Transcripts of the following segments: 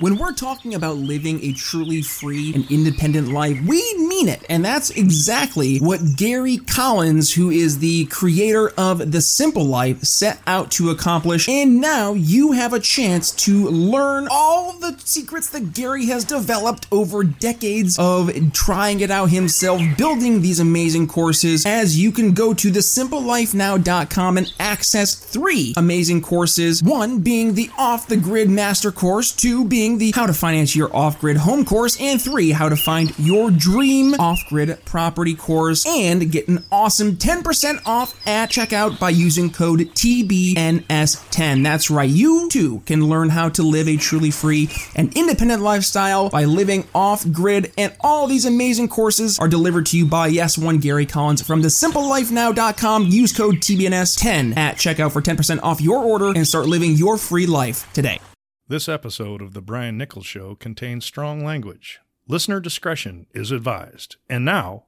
When we're talking about living a truly free and independent life, we mean it. And that's exactly what Gary Collins, who is the creator of The Simple Life, set out to accomplish. And now you have a chance to learn all the secrets that Gary has developed over decades of trying it out himself, building these amazing courses, as you can go to thesimplelifenow.com and access three amazing courses. One being the off the grid master course, two being the how to finance your off grid home course, and three, how to find your dream off grid property course, and get an awesome 10% off at checkout by using code TBNS10. That's right, you too can learn how to live a truly free and independent lifestyle by living off grid, and all these amazing courses are delivered to you by Yes One Gary Collins from thesimplelifenow.com. Use code TBNS10 at checkout for 10% off your order and start living your free life today. This episode of The Brian Nichols Show contains strong language. Listener discretion is advised. And now,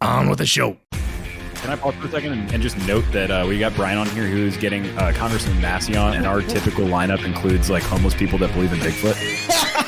on with the show. Can I pause for a second and, and just note that uh, we got Brian on here who's getting uh, Congressman Massey on, and our typical lineup includes like homeless people that believe in Bigfoot.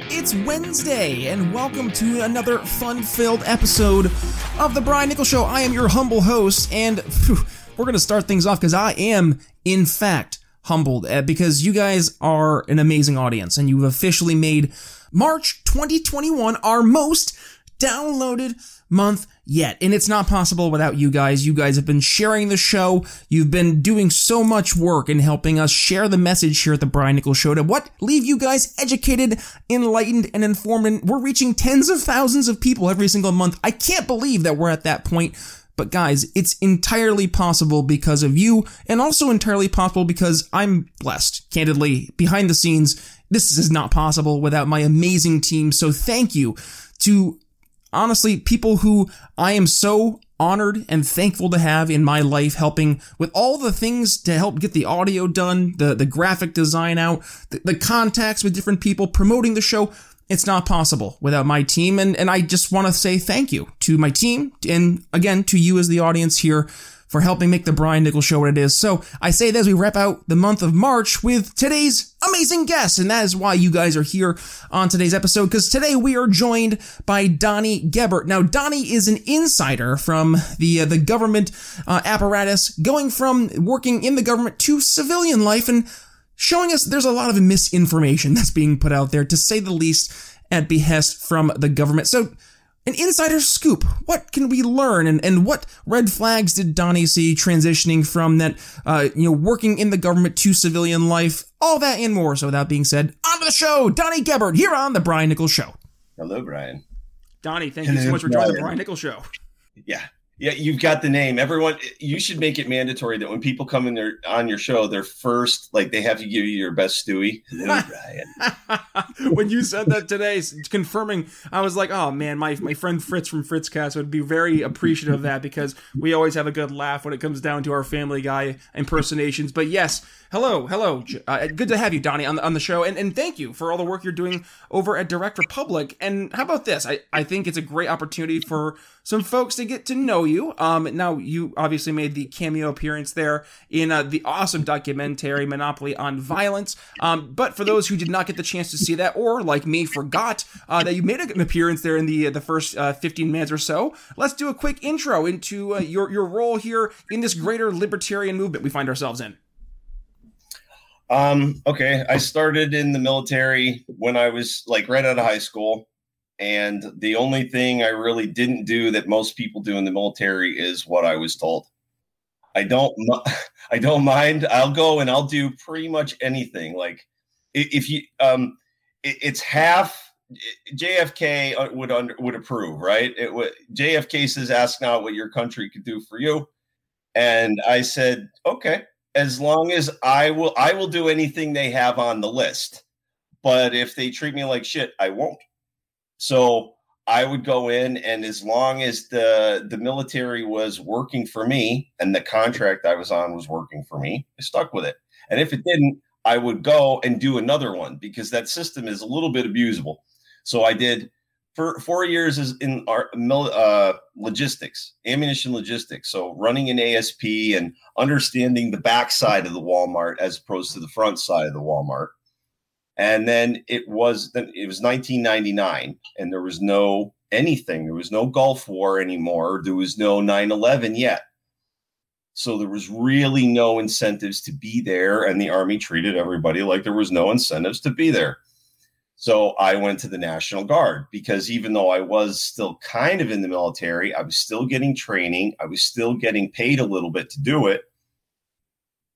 It's Wednesday, and welcome to another fun filled episode of The Brian Nichols Show. I am your humble host, and phew, we're going to start things off because I am, in fact, humbled uh, because you guys are an amazing audience, and you've officially made March 2021 our most downloaded month yet. And it's not possible without you guys. You guys have been sharing the show. You've been doing so much work in helping us share the message here at the Brian Nichols Show to what leave you guys educated, enlightened, and informed. And we're reaching tens of thousands of people every single month. I can't believe that we're at that point. But guys, it's entirely possible because of you, and also entirely possible because I'm blessed. Candidly, behind the scenes, this is not possible without my amazing team. So thank you to honestly, people who I am so honored and thankful to have in my life helping with all the things to help get the audio done, the, the graphic design out, the, the contacts with different people, promoting the show. It's not possible without my team. And, and I just want to say thank you to my team and again to you as the audience here for helping make the Brian Nichols show what it is. So I say that as we wrap out the month of March with today's amazing guest. And that is why you guys are here on today's episode, because today we are joined by Donnie Gebert. Now, Donnie is an insider from the, uh, the government uh, apparatus, going from working in the government to civilian life and showing us there's a lot of misinformation that's being put out there, to say the least, at behest from the government. So, an insider scoop. What can we learn, and, and what red flags did Donnie see transitioning from that, uh, you know, working in the government to civilian life? All that and more. So, without being said, on to the show. Donnie Gebert here on the Brian Nichols Show. Hello, Brian. Donnie, thank you so much for joining the Brian Nichols Show. Yeah, yeah, you've got the name. Everyone, you should make it mandatory that when people come in there on your show, their first like they have to give you your best Stewie. Hello, Brian. when you said that today, confirming, I was like, oh man, my my friend Fritz from Fritzcast would be very appreciative of that because we always have a good laugh when it comes down to our Family Guy impersonations. But yes, hello, hello, uh, good to have you, Donnie, on the on the show, and and thank you for all the work you're doing over at Direct Republic. And how about this? I I think it's a great opportunity for some folks to get to know you. Um, now you obviously made the cameo appearance there in uh, the awesome documentary Monopoly on Violence. Um, but for those who did not get the chance to see that, or like me, forgot uh, that you made an appearance there in the the first uh, 15 minutes or so, let's do a quick intro into uh, your your role here in this greater libertarian movement we find ourselves in. Um, okay, I started in the military when I was like right out of high school. And the only thing I really didn't do that most people do in the military is what I was told. I don't, I don't mind. I'll go and I'll do pretty much anything. Like if you, um, it, it's half. JFK uh, would under, would approve, right? It would JFK says, "Ask not what your country could do for you," and I said, "Okay, as long as I will, I will do anything they have on the list. But if they treat me like shit, I won't." So I would go in, and as long as the the military was working for me and the contract I was on was working for me, I stuck with it. And if it didn't, I would go and do another one because that system is a little bit abusable. So I did for four years is in our uh, logistics, ammunition logistics. So running an ASP and understanding the back side of the Walmart as opposed to the front side of the Walmart. And then it was then it was 1999, and there was no anything. There was no Gulf War anymore. There was no 9/11 yet. So there was really no incentives to be there, and the army treated everybody like there was no incentives to be there. So I went to the National Guard because even though I was still kind of in the military, I was still getting training. I was still getting paid a little bit to do it.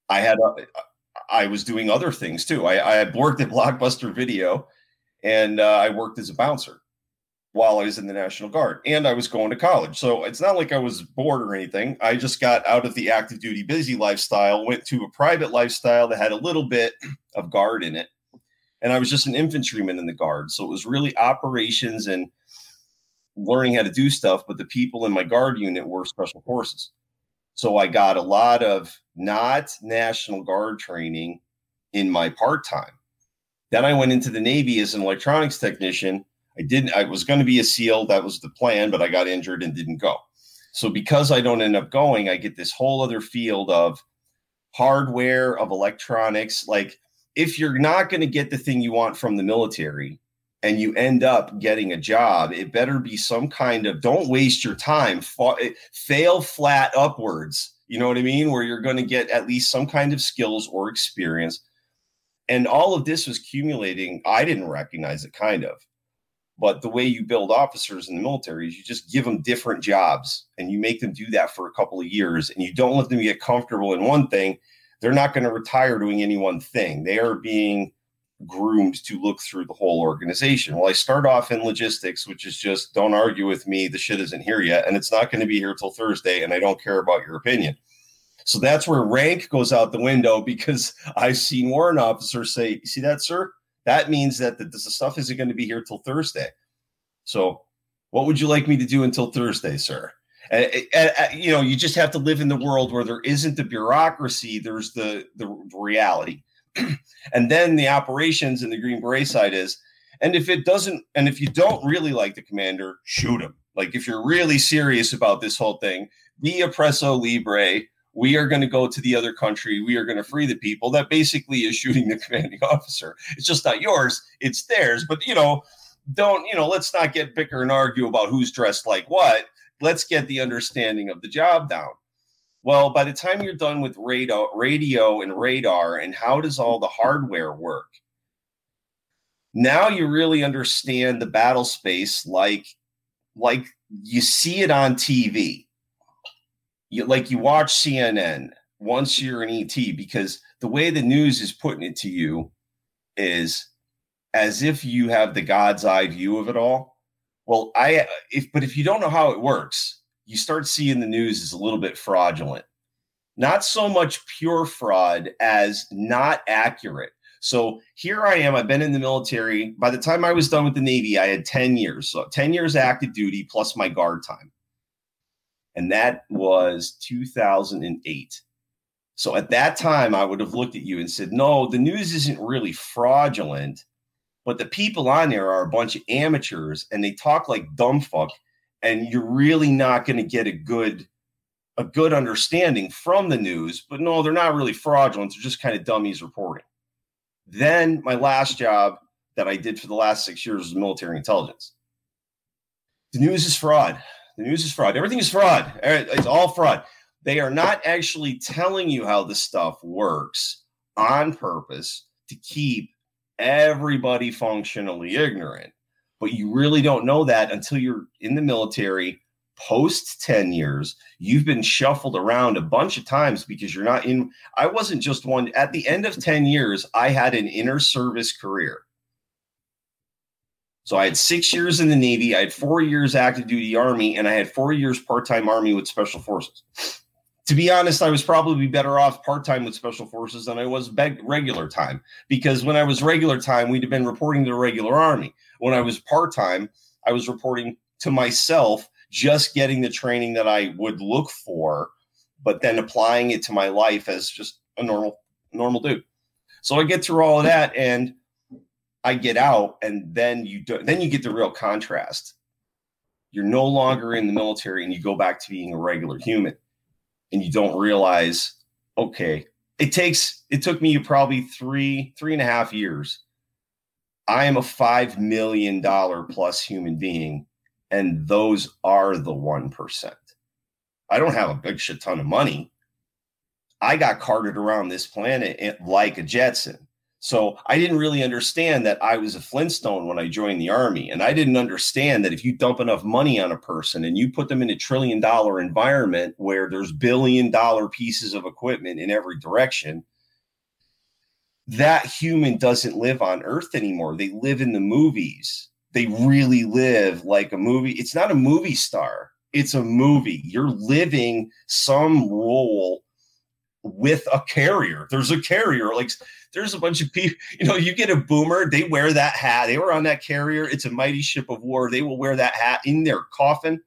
I had, a, I was doing other things too. I, I worked at Blockbuster Video, and uh, I worked as a bouncer while I was in the National Guard, and I was going to college. So it's not like I was bored or anything. I just got out of the active duty busy lifestyle, went to a private lifestyle that had a little bit of guard in it and I was just an infantryman in the guard. So it was really operations and learning how to do stuff. But the people in my guard unit were special forces. So I got a lot of not National Guard training in my part time. Then I went into the Navy as an electronics technician. I didn't, I was going to be a SEAL. That was the plan, but I got injured and didn't go. So because I don't end up going, I get this whole other field of hardware, of electronics. Like if you're not going to get the thing you want from the military and you end up getting a job, it better be some kind of don't waste your time, eh, fail flat upwards. You know what I mean? Where you're going to get at least some kind of skills or experience. And all of this was accumulating. I didn't recognize it, kind of. But the way you build officers in the military is you just give them different jobs and you make them do that for a couple of years and you don't let them get comfortable in one thing they're not going to retire doing any one thing. They are being groomed to look through the whole organization. Well, I start off in logistics, which is just don't argue with me. The shit isn't here yet, and it's not going to be here till Thursday, and I don't care about your opinion. So that's where rank goes out the window because I've seen warrant officers say, "See that, sir? That means that the, the stuff isn't going to be here till Thursday." So, what would you like me to do until Thursday, sir? Uh, uh, uh, you know, you just have to live in the world where there isn't the bureaucracy. There's the the reality, and then the operations and the Green Beret side is. And if it doesn't, and if you don't really like the commander, shoot him. Like if you're really serious about this whole thing, De Oppresso Liber. We are going to go to the other country. We are going to free the people. That basically is shooting the commanding officer. It's just not yours; it's theirs. But you know, don't you know? Let's not get bicker and argue about who's dressed like what let's get the understanding of the job down. Well, by the time you're done with radio, radio and radar and how does all the hardware work, now you really understand the battle space like like you see it on TV. You like you watch CNN once you're an ET because the way the news is putting it to you is as if you have the God's eye view of it all well, I if but if you don't know how it works, you start seeing the news is a little bit fraudulent. Not so much pure fraud as not accurate. So here I am. I've been in the military. By the time I was done with the Navy, I had 10 years. So 10 years active duty plus my guard time. And that was 2008. So at that time, I would have looked at you and said, no, the news isn't really fraudulent but the people on there are a bunch of amateurs and they talk like dumb fuck and you're really not going to get a good a good understanding from the news but no they're not really fraudulent they're just kind of dummies reporting. Then my last job that i did for the last six years was military intelligence. The news is fraud. The news is fraud. Everything is fraud. It's all fraud. They are not actually telling you how the stuff works on purpose to keep everybody functionally ignorant. But you really don't know that until you're in the military post 10 years. You've been shuffled around a bunch of times because you're not in. I wasn't just one. At the end of 10 years, I had an inner service career. So I had six years in the Navy, I had four years active duty Army, and I had four years part time Army with Special Forces to be honest, I was probably better off part time with special forces than I was regular time because when I was regular time, we'd have been reporting to the regular army. When I was part time, I was reporting to myself, just getting the training that I would look for, but then applying it to my life as just a normal normal dude. So I get through all of that and I get out and then you do, then you get the real contrast. You're no longer in the military and you go back to being a regular human and you don't realize, okay, it takes it took me probably three, three and a half years. I am a five million dollar plus human being, and those are the one percent. I don't have a big shit ton of money. I got carted around this planet eh, like a Jetson. So I didn't really understand that I was a Flintstone when I joined the army. And I didn't understand that if you dump enough money on a person and you put them in a trillion dollar environment where there's billion dollar pieces of equipment in every direction, that human doesn't live on earth anymore. They live in the movies. They really live like a movie. It's not a movie star, it's a movie. You're living some role with a carrier. There's a carrier. Like there's a bunch of people, you know, you get a boomer, they wear that hat. They were on that carrier. It's a mighty ship of war. They will wear that hat in their coffin.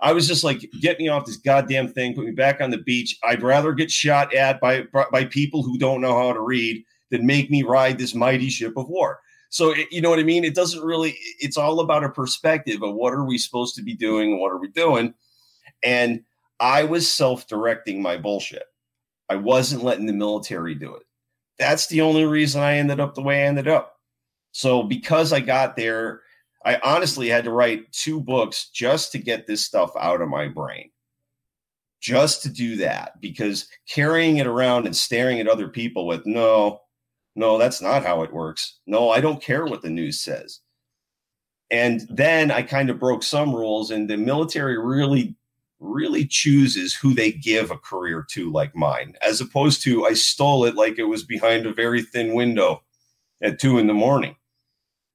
I was just like, get me off this goddamn thing, put me back on the beach. I'd rather get shot at by by people who don't know how to read than make me ride this mighty ship of war. So it, you know what I mean? It doesn't really. It's all about a perspective of what are we supposed to be doing what are we doing. And I was self-directing my bullshit. I wasn't letting the military do it. That's the only reason I ended up the way I ended up. So because I got there, I honestly had to write two books just to get this stuff out of my brain. Just to do that because carrying it around and staring at other people with no, no, that's not how it works. No, I don't care what the news says. And then I kind of broke some rules, and the military really really chooses who they give a career to, like mine, as opposed to I stole it like it was behind a very thin window at two in the morning.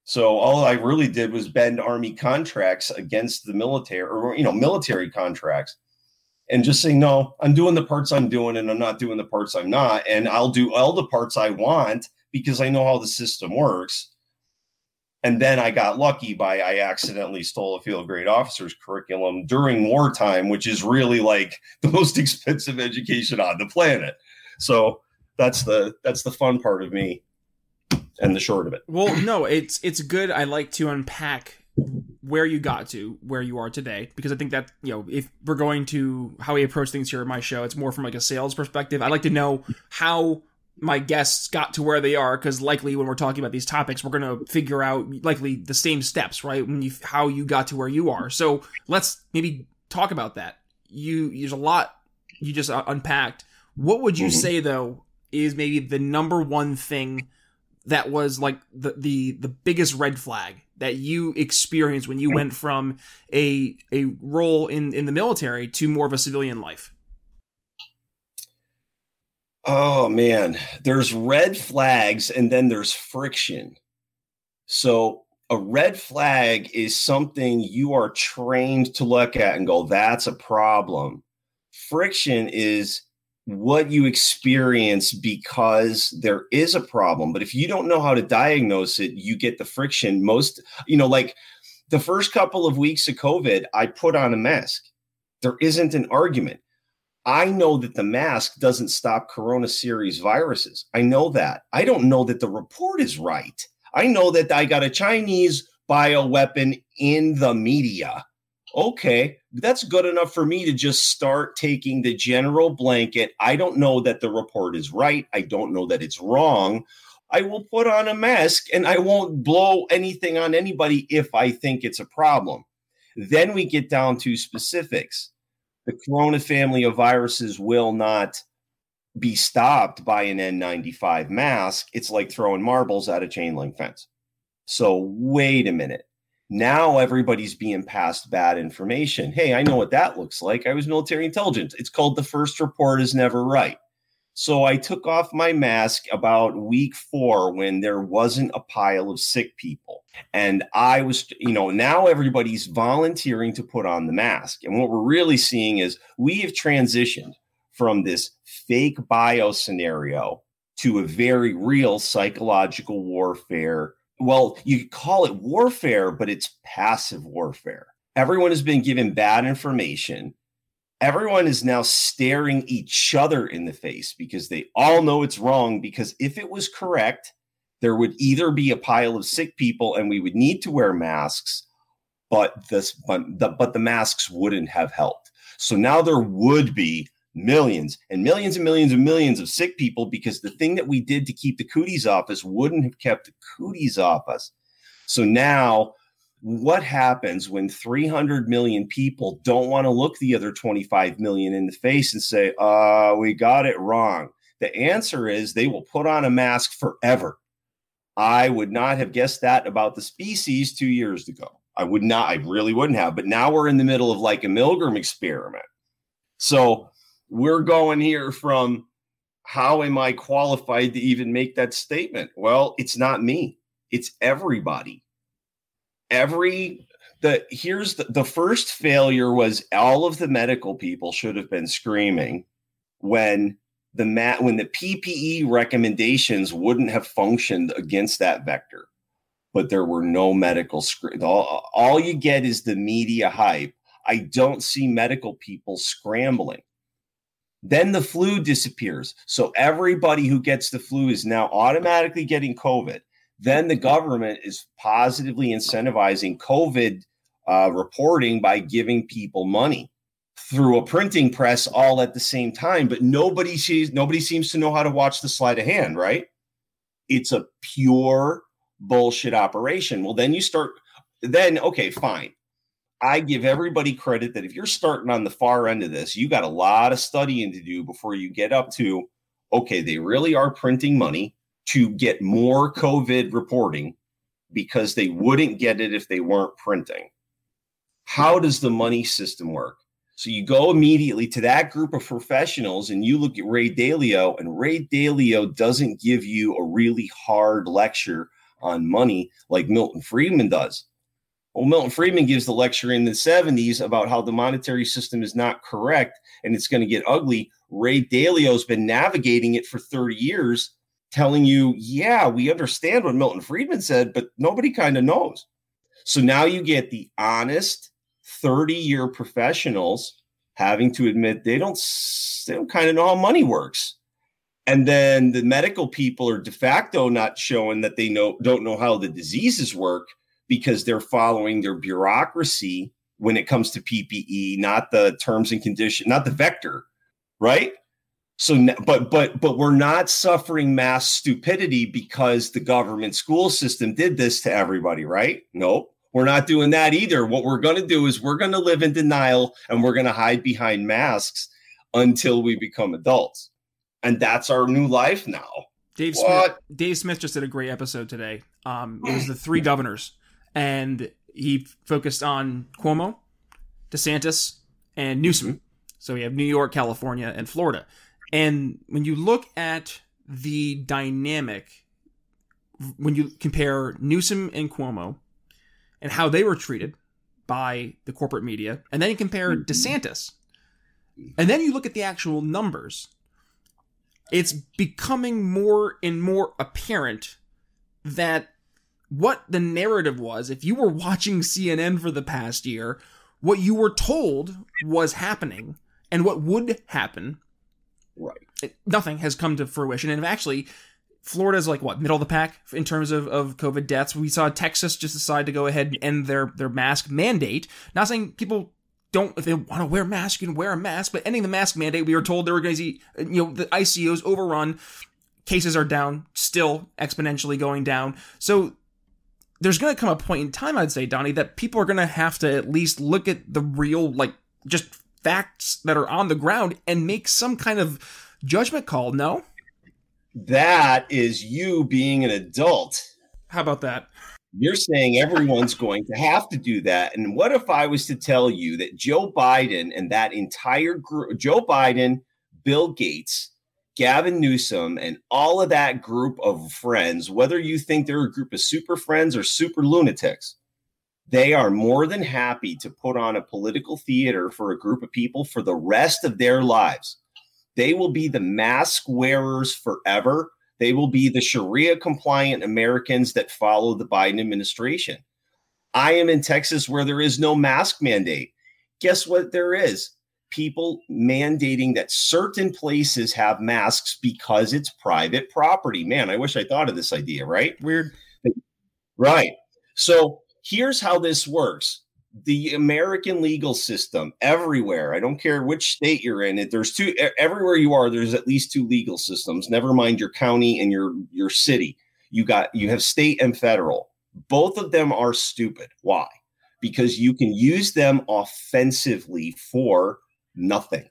So all I really did was bend army contracts against the military or you know military contracts and just say no, I'm doing the parts I'm doing and I'm not doing the parts I'm not and I'll do all the parts I want because I know how the system works and then I got lucky by I accidentally stole a field grade officer's curriculum during wartime, which is really like the most expensive education on the planet. So that's the that's the fun part of me and the short of it. Well, no, it's it's good. I like to unpack where you got to where you are today because I think that you know if we're going to how we approach things here at my show, it's more from like a sales perspective. I like to know how my guests got to where they are because likely when we're talking about these topics we're going to figure out likely the same steps right? When you how you got to where you are. So let's maybe talk about that. You there's a lot you just unpacked. What would you mm-hmm. say though is maybe the number one thing that was like the the the biggest red flag that you experienced when you went from a a role in in the military to more of a civilian life Oh man, there's red flags and then there's friction. So a red flag is something you are trained to look at and go, that's a problem. Friction is what you experience because there is a problem. But if you don't know how to diagnose it, you get the friction. Most, you know, like the first couple of weeks of COVID, I put on a mask. There isn't an argument. I know that the mask doesn't stop Corona series viruses. I know that. I don't know that the report is right. I know that I got a Chinese bioweapon in the media. Okay, that's good enough for me to just start taking the general blanket. I don't know that the report is right. I don't know that it's wrong. I will put on a mask and I won't blow anything on anybody if I think it's a problem. Then we get down to specifics the corona family of viruses will not be stopped by an N95 mask. It's like throwing marbles at a chain link fence. So, wait a minute. Now everybody's being passed bad information. Hey, I know what that looks like. I was military intelligence. It's called the first report is never right. So I took off my mask about week four when there wasn't a pile of sick people. And I was, you know, now everybody's volunteering to put on the mask. And what we're really seeing is we have transitioned from this fake bio scenario to a very real psychological warfare well, you call it warfare, but it's passive warfare. Everyone has been given bad information. Everyone is now staring each other in the face because they all know it's wrong. Because if it was correct, there would either be a pile of sick people and we would need to wear masks, but this but the but the masks wouldn't have helped. So now there would be millions and millions and millions and millions of sick people because the thing that we did to keep the cooties off us wouldn't have kept the cooties off us. So now what happens when 300 million people don't want to look the other 25 million in the face and say, uh, we got it wrong? The answer is they will put on a mask forever. I would not have guessed that about the species two years ago. I would not, I really wouldn't have. But now we're in the middle of like a Milgram experiment. So we're going here from how am I qualified to even make that statement? Well, it's not me, it's everybody. Every the here's the, the first failure was all of the medical people should have been screaming when the mat when the PPE recommendations wouldn't have functioned against that vector. But there were no medical screens. All, all you get is the media hype. I don't see medical people scrambling. Then the flu disappears. So everybody who gets the flu is now automatically getting COVID. Then the government is positively incentivizing COVID uh, reporting by giving people money through a printing press all at the same time. But nobody sees, nobody seems to know how to watch the sleight of hand, right? It's a pure bullshit operation. Well, then you start, then, okay, fine. I give everybody credit that if you're starting on the far end of this, you got a lot of studying to do before you get up to, okay, they really are printing money to get more COVID reporting because they wouldn't get it if they weren't printing. How does the money system work? So you go immediately to that group of professionals and you look at Ray Dalio, and Ray Dalio doesn't give you a really hard lecture on money like Milton Friedman does. Well, Milton Friedman gives the lecture in the 70s about how the monetary system is not correct and it's going to get ugly. Ray Dalio's been navigating it for 30 years, telling you, yeah, we understand what Milton Friedman said, but nobody kind of knows. So now you get the honest 30 year professionals having to admit they don't they don't kind of know how money works and then the medical people are de facto not showing that they know don't know how the diseases work because they're following their bureaucracy when it comes to PPE, not the terms and condition, not the vector, right? So, but but but we're not suffering mass stupidity because the government school system did this to everybody, right? Nope, we're not doing that either. What we're going to do is we're going to live in denial and we're going to hide behind masks until we become adults, and that's our new life now. Dave what? Smith, Dave Smith just did a great episode today. Um, it was the three governors and he focused on Cuomo, DeSantis, and Newsom. So we have New York, California, and Florida. And when you look at the dynamic, when you compare Newsom and Cuomo and how they were treated by the corporate media, and then you compare mm-hmm. DeSantis, and then you look at the actual numbers, it's becoming more and more apparent that what the narrative was. If you were watching CNN for the past year, what you were told was happening and what would happen. Right. It, nothing has come to fruition. And actually, Florida's like what middle of the pack in terms of, of COVID deaths. We saw Texas just decide to go ahead and end their their mask mandate. Not saying people don't if they want to wear masks, you can wear a mask, but ending the mask mandate, we were told they were going to see you know the ICUs overrun. Cases are down, still exponentially going down. So there's going to come a point in time, I'd say, Donnie, that people are going to have to at least look at the real, like, just facts that are on the ground and make some kind of judgment call. No? That is you being an adult. How about that? You're saying everyone's going to have to do that. And what if I was to tell you that Joe Biden and that entire group, Joe Biden, Bill Gates, Gavin Newsom and all of that group of friends, whether you think they're a group of super friends or super lunatics, they are more than happy to put on a political theater for a group of people for the rest of their lives. They will be the mask wearers forever. They will be the Sharia compliant Americans that follow the Biden administration. I am in Texas where there is no mask mandate. Guess what? There is people mandating that certain places have masks because it's private property. Man, I wish I thought of this idea, right? Weird. Right. So here's how this works the American legal system everywhere. I don't care which state you're in. It there's two everywhere you are. There's at least two legal systems. Never mind your county and your your city. You got you have state and federal. Both of them are stupid. Why? Because you can use them offensively for nothing.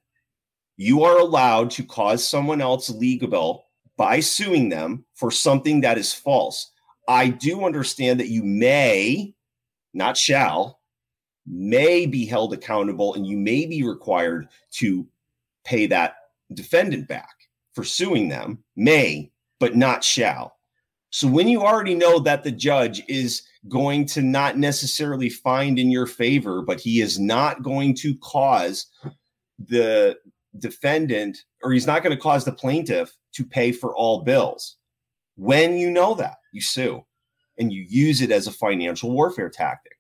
You are allowed to cause someone else legal by suing them for something that is false. I do understand that you may, not shall, may be held accountable and you may be required to pay that defendant back for suing them, may, but not shall. So when you already know that the judge is going to not necessarily find in your favor, but he is not going to cause the defendant or he's not going to cause the plaintiff to pay for all bills. When you know that, you sue and you use it as a financial warfare tactic.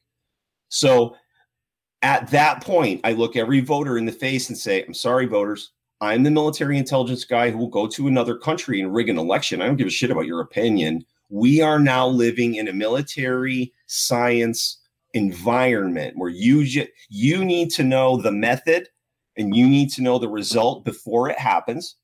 So at that point, I look every voter in the face and say, I'm sorry, voters. I'm the military intelligence guy who will go to another country and rig an election. I don't give a shit about your opinion. We are now living in a military science environment where you you need to know the method and you need to know the result before it happens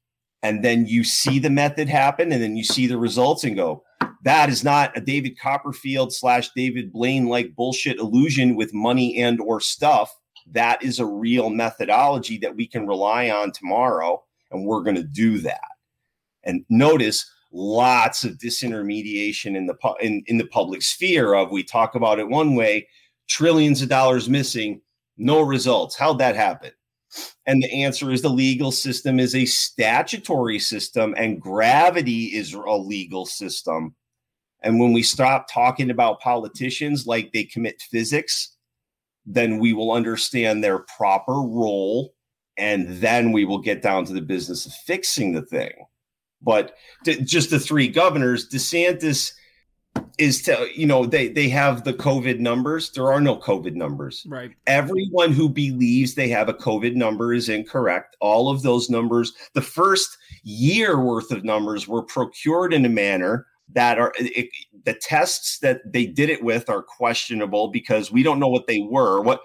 and then you see the method happen and then you see the results and go that is not a david copperfield slash david blaine like bullshit illusion with money and or stuff. That is a real methodology that we can rely on tomorrow and we're going to do that. And notice lots of disintermediation in the in, in the public sphere of we talk about it one way trillions of dollars missing no results. How'd that happen and the answer is the legal system is a statutory system and gravity is a legal system. And when we stop talking about politicians like they commit physics, then we will understand their proper role and then we will get down to the business of fixing the thing. But just the three governors, DeSantis is to you know they they have the covid numbers. There are no covid numbers. Right. Everyone who believes they have a covid number is incorrect. All of those numbers the first year worth of numbers were procured in a manner that are it, the tests that they did it with are questionable because we don't know what they were. What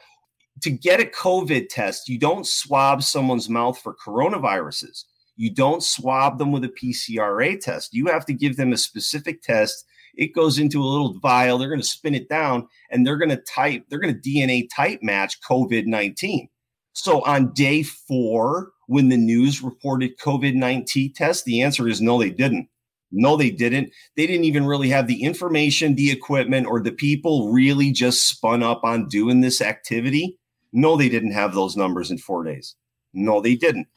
to get a covid test you don't swab someone's mouth for coronaviruses. You don't swab them with a PCRA test. You have to give them a specific test it goes into a little vial. They're going to spin it down and they're going to type, they're going to DNA type match COVID 19. So on day four, when the news reported COVID 19 test, the answer is no, they didn't. No, they didn't. They didn't even really have the information, the equipment, or the people really just spun up on doing this activity. No, they didn't have those numbers in four days. No, they didn't.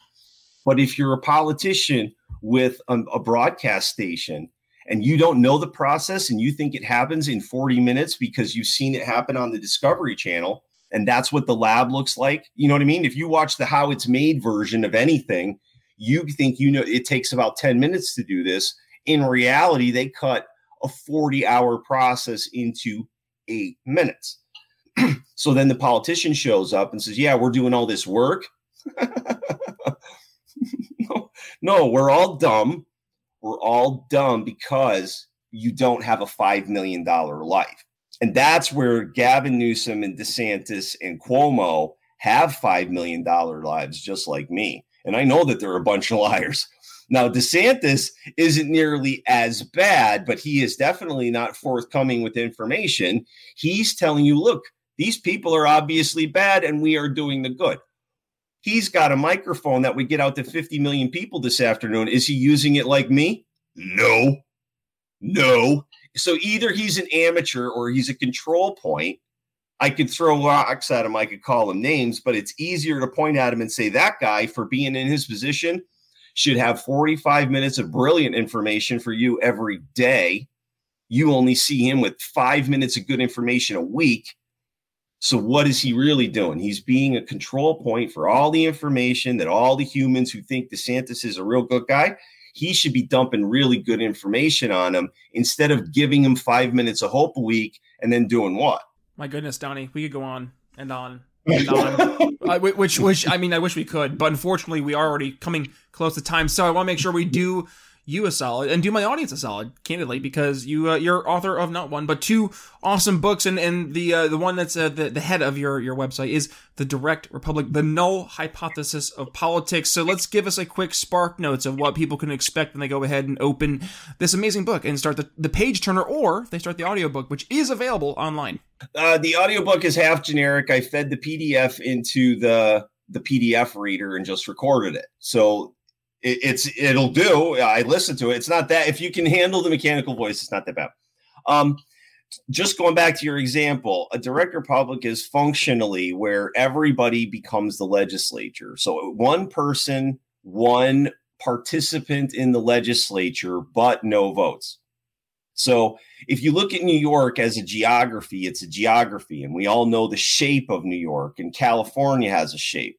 But if you're a politician with a, a broadcast station and you don't know the process and you think it happens in 40 minutes because you've seen it happen on the Discovery Channel and that's what the lab looks like. You know what I mean? If you watch the how it's made version of anything, you think you know it takes about 10 minutes to do this. In reality, they cut a 40 hour process into eight minutes. so then the politician shows up and says, Yeah, we're doing all this work. no, no, we're all dumb we're all dumb because you don't have a $5 million life. And that's where Gavin Newsom and DeSantis and Cuomo have $5 million lives, just like me. And I know that they're a bunch of liars. Now, DeSantis isn't nearly as bad, but he is definitely not forthcoming with information. He's telling you, look, these people are obviously bad and we are doing the good. He's got a microphone that would get out to 50 million people this afternoon. Is he using it like me? No. No. So either he's an amateur or he's a control point. I could throw rocks at him, I could call him names, but it's easier to point at him and say that guy, for being in his position, should have 45 minutes of brilliant information for you every day. You only see him with five minutes of good information a week. So, what is he really doing? He's being a control point for all the information that all the humans who think DeSantis is a real good guy, he should be dumping really good information on them instead of giving him five minutes of hope a week and then doing what? My goodness, Donnie, we could go on and on and on. uh, which, which, I mean, I wish we could, but unfortunately, we are already coming close to time. So I want to make sure we do you a solid and do my audience a solid, candidly, because you uh, you're author of not one but two awesome books, and and the uh, the one that's uh, the the head of your your website is the Direct Republic, the null hypothesis of politics. So let's give us a quick spark notes of what people can expect when they go ahead and open this amazing book and start the, the page turner, or they start the audiobook, which is available online. Uh, the audiobook is half generic. I fed the PDF into the the PDF reader and just recorded it. So it, it's it'll do. I listen to it. It's not that if you can handle the mechanical voice, it's not that bad. Um, just going back to your example, a direct republic is functionally where everybody becomes the legislature. So one person, one participant in the legislature, but no votes. So if you look at New York as a geography, it's a geography, and we all know the shape of New York, and California has a shape.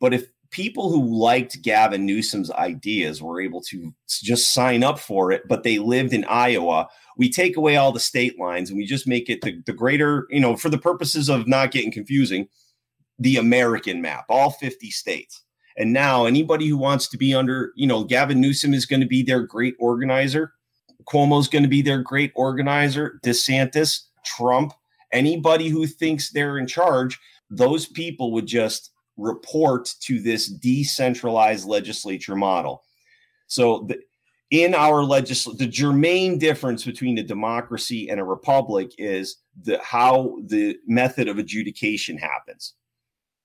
But if people who liked Gavin Newsom's ideas were able to just sign up for it, but they lived in Iowa. We take away all the state lines and we just make it the, the greater, you know, for the purposes of not getting confusing, the American map, all 50 states. And now anybody who wants to be under, you know, Gavin Newsom is going to be their great organizer. Cuomo's going to be their great organizer. DeSantis, Trump, anybody who thinks they're in charge, those people would just report to this decentralized legislature model. So the, in our legislature, the germane difference between a democracy and a republic is the how the method of adjudication happens.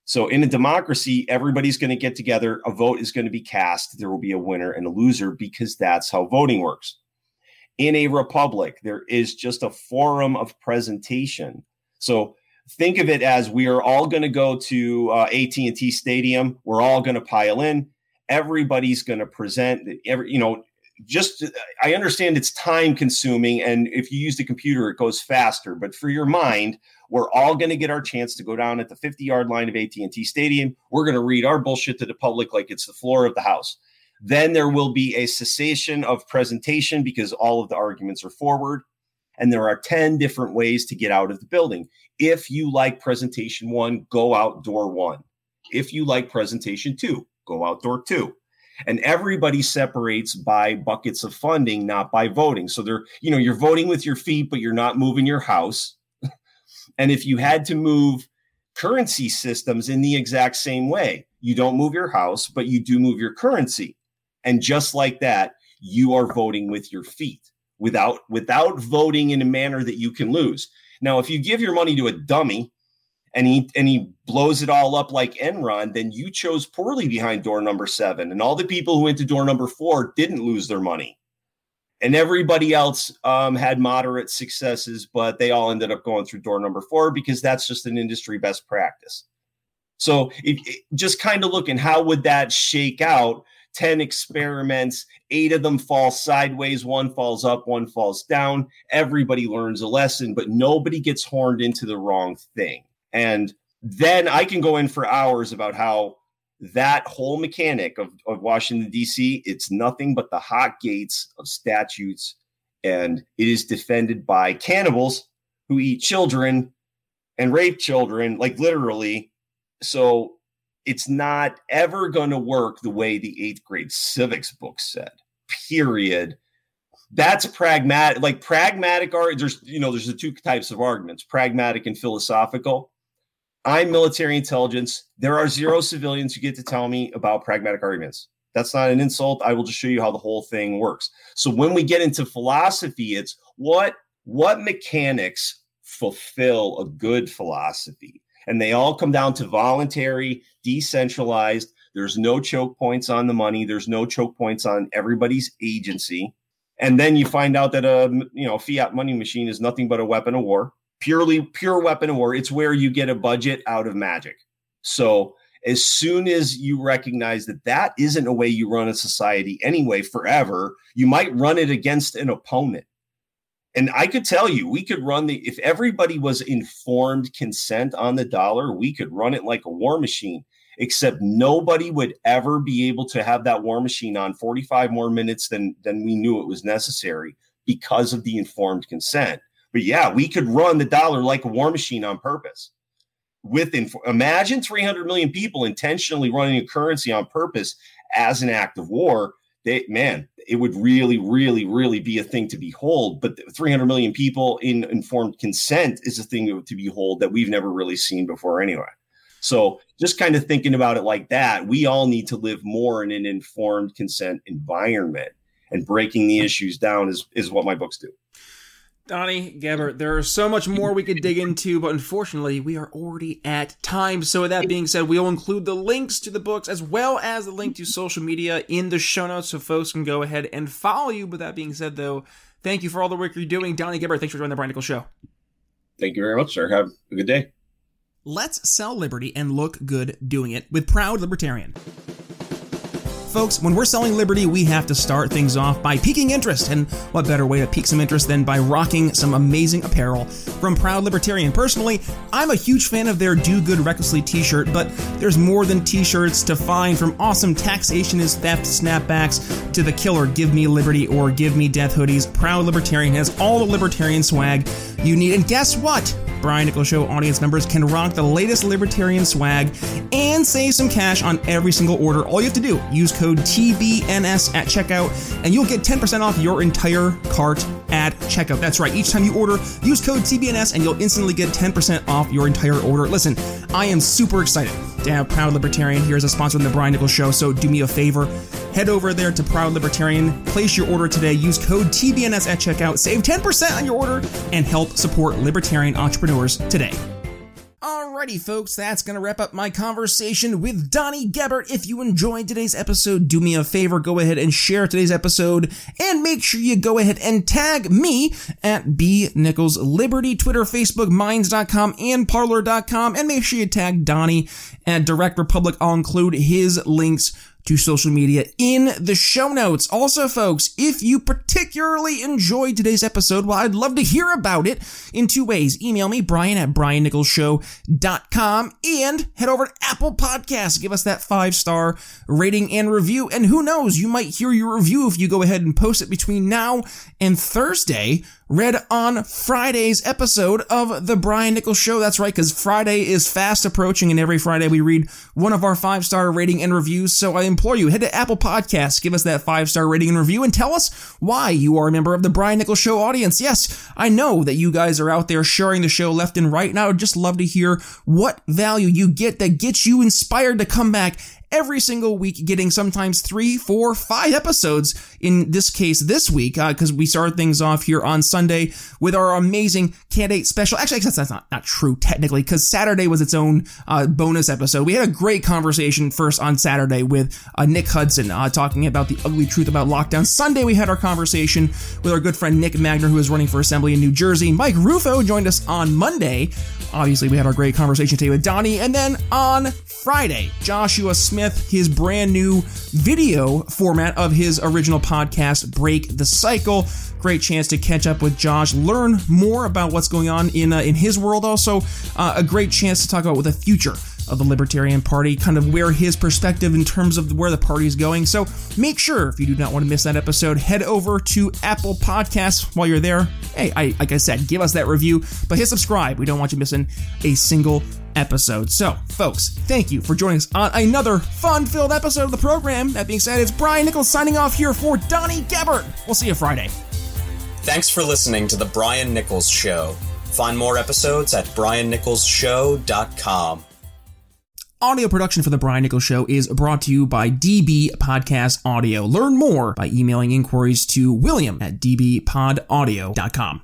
So in a democracy, everybody's going to get together, a vote is going to be cast, there will be a winner and a loser because that's how voting works. In a republic, there is just a forum of presentation. So think of it as we are all going to go to uh, AT&T Stadium. We're all going to pile in. Everybody's going to present. Every you know, just I understand it's time consuming, and if you use the computer, it goes faster. But for your mind, we're all going to get our chance to go down at the 50 yard line of AT&T Stadium. We're going to read our bullshit to the public like it's the floor of the house. Then there will be a cessation of presentation because all of the arguments are forward. And there are 10 different ways to get out of the building. If you like presentation one, go out door one. If you like presentation two, go out door two. And everybody separates by buckets of funding, not by voting. So they're, you know, you're voting with your feet, but you're not moving your house. and if you had to move currency systems in the exact same way, you don't move your house, but you do move your currency. And just like that, you are voting with your feet without without voting in a manner that you can lose. Now, if you give your money to a dummy and he and he blows it all up like Enron, then you chose poorly behind door number seven. And all the people who went to door number four didn't lose their money. And everybody else um, had moderate successes, but they all ended up going through door number four because that's just an industry best practice. So it, just kind of looking, how would that shake out 10 experiments, eight of them fall sideways, one falls up, one falls down. Everybody learns a lesson, but nobody gets horned into the wrong thing. And then I can go in for hours about how that whole mechanic of, of Washington, D.C., it's nothing but the hot gates of statutes. And it is defended by cannibals who eat children and rape children, like literally. So it's not ever going to work the way the eighth grade civics book said, period. That's pragmatic, like pragmatic art. There's, you know, there's the two types of arguments pragmatic and philosophical. I'm military intelligence. There are zero civilians who get to tell me about pragmatic arguments. That's not an insult. I will just show you how the whole thing works. So when we get into philosophy, it's what what mechanics fulfill a good philosophy and they all come down to voluntary, decentralized. There's no choke points on the money. There's no choke points on everybody's agency. And then you find out that a you know fiat money machine is nothing but a weapon of war, purely pure weapon of war. It's where you get a budget out of magic. So as soon as you recognize that that isn't a way you run a society anyway forever, you might run it against an opponent. And I could tell you, we could run the, if everybody was informed consent on the dollar, we could run it like a war machine. except nobody would ever be able to have that war machine on 45 more minutes than than we knew it was necessary because of the informed consent. But yeah, we could run the dollar like a war machine on purpose. With imagine 300 million people intentionally running a currency on purpose as an act of war. They, man, it would really, really, really be a thing to behold. But 300 million people in informed consent is a thing to behold that we've never really seen before, anyway. So, just kind of thinking about it like that, we all need to live more in an informed consent environment, and breaking the issues down is is what my books do. Donnie Gebert, there's so much more we could dig into, but unfortunately, we are already at time. So, with that being said, we'll include the links to the books as well as the link to social media in the show notes so folks can go ahead and follow you. But that being said, though, thank you for all the work you're doing. Donnie Gebert, thanks for joining the Brian Nichols Show. Thank you very much, sir. Have a good day. Let's sell liberty and look good doing it with Proud Libertarian. Folks, when we're selling Liberty, we have to start things off by piquing interest. And what better way to pique some interest than by rocking some amazing apparel from Proud Libertarian? Personally, I'm a huge fan of their Do Good Recklessly t shirt, but there's more than t shirts to find from awesome taxation is theft snapbacks to the killer Give Me Liberty or Give Me Death hoodies. Proud Libertarian has all the libertarian swag you need. And guess what? Brian Nichols Show audience members can rock the latest libertarian swag and save some cash on every single order. All you have to do, use code TBNS at checkout, and you'll get 10% off your entire cart at checkout. That's right. Each time you order, use code TBNS and you'll instantly get 10% off your entire order. Listen, I am super excited Proud Libertarian here as a sponsor of the Brian Nichols Show, so do me a favor. Head over there to Proud Libertarian, place your order today, use code TBNS at checkout, save 10% on your order, and help support libertarian entrepreneurs today. Alrighty, folks, that's gonna wrap up my conversation with Donnie Gebert. If you enjoyed today's episode, do me a favor, go ahead and share today's episode, and make sure you go ahead and tag me at B Nichols Liberty, Twitter, Facebook, Minds.com, and Parler.com, and make sure you tag Donnie at Direct Republic. I'll include his links to social media in the show notes. Also, folks, if you particularly enjoyed today's episode, well, I'd love to hear about it in two ways. Email me, Brian at briannicholsshow.com and head over to Apple Podcasts. Give us that five star rating and review. And who knows, you might hear your review if you go ahead and post it between now and Thursday read on Friday's episode of The Brian Nichols Show. That's right, because Friday is fast approaching, and every Friday we read one of our five star rating and reviews. So I implore you, head to Apple Podcasts, give us that five star rating and review, and tell us why you are a member of The Brian Nichols Show audience. Yes, I know that you guys are out there sharing the show left and right, and I would just love to hear what value you get that gets you inspired to come back every single week, getting sometimes three, four, five episodes. In this case, this week, because uh, we started things off here on Sunday with our amazing candidate special. Actually, that's, that's not, not true technically, because Saturday was its own uh, bonus episode. We had a great conversation first on Saturday with uh, Nick Hudson uh, talking about the ugly truth about lockdown. Sunday, we had our conversation with our good friend Nick Magner, who is running for assembly in New Jersey. Mike Rufo joined us on Monday. Obviously, we had our great conversation today with Donnie. And then on Friday, Joshua Smith, his brand new video format of his original podcast, Break the Cycle. Great chance to catch up with Josh, learn more about what's going on in uh, in his world. Also, uh, a great chance to talk about the future of the Libertarian Party, kind of where his perspective in terms of where the party is going. So make sure, if you do not want to miss that episode, head over to Apple Podcasts while you're there. Hey, I, like I said, give us that review, but hit subscribe. We don't want you missing a single episode. So, folks, thank you for joining us on another fun filled episode of the program. That being said, it's Brian Nichols signing off here for Donnie Gebert. We'll see you Friday. Thanks for listening to The Brian Nichols Show. Find more episodes at briannicholsshow.com. Audio production for The Brian Nichols Show is brought to you by DB Podcast Audio. Learn more by emailing inquiries to william at dbpodaudio.com.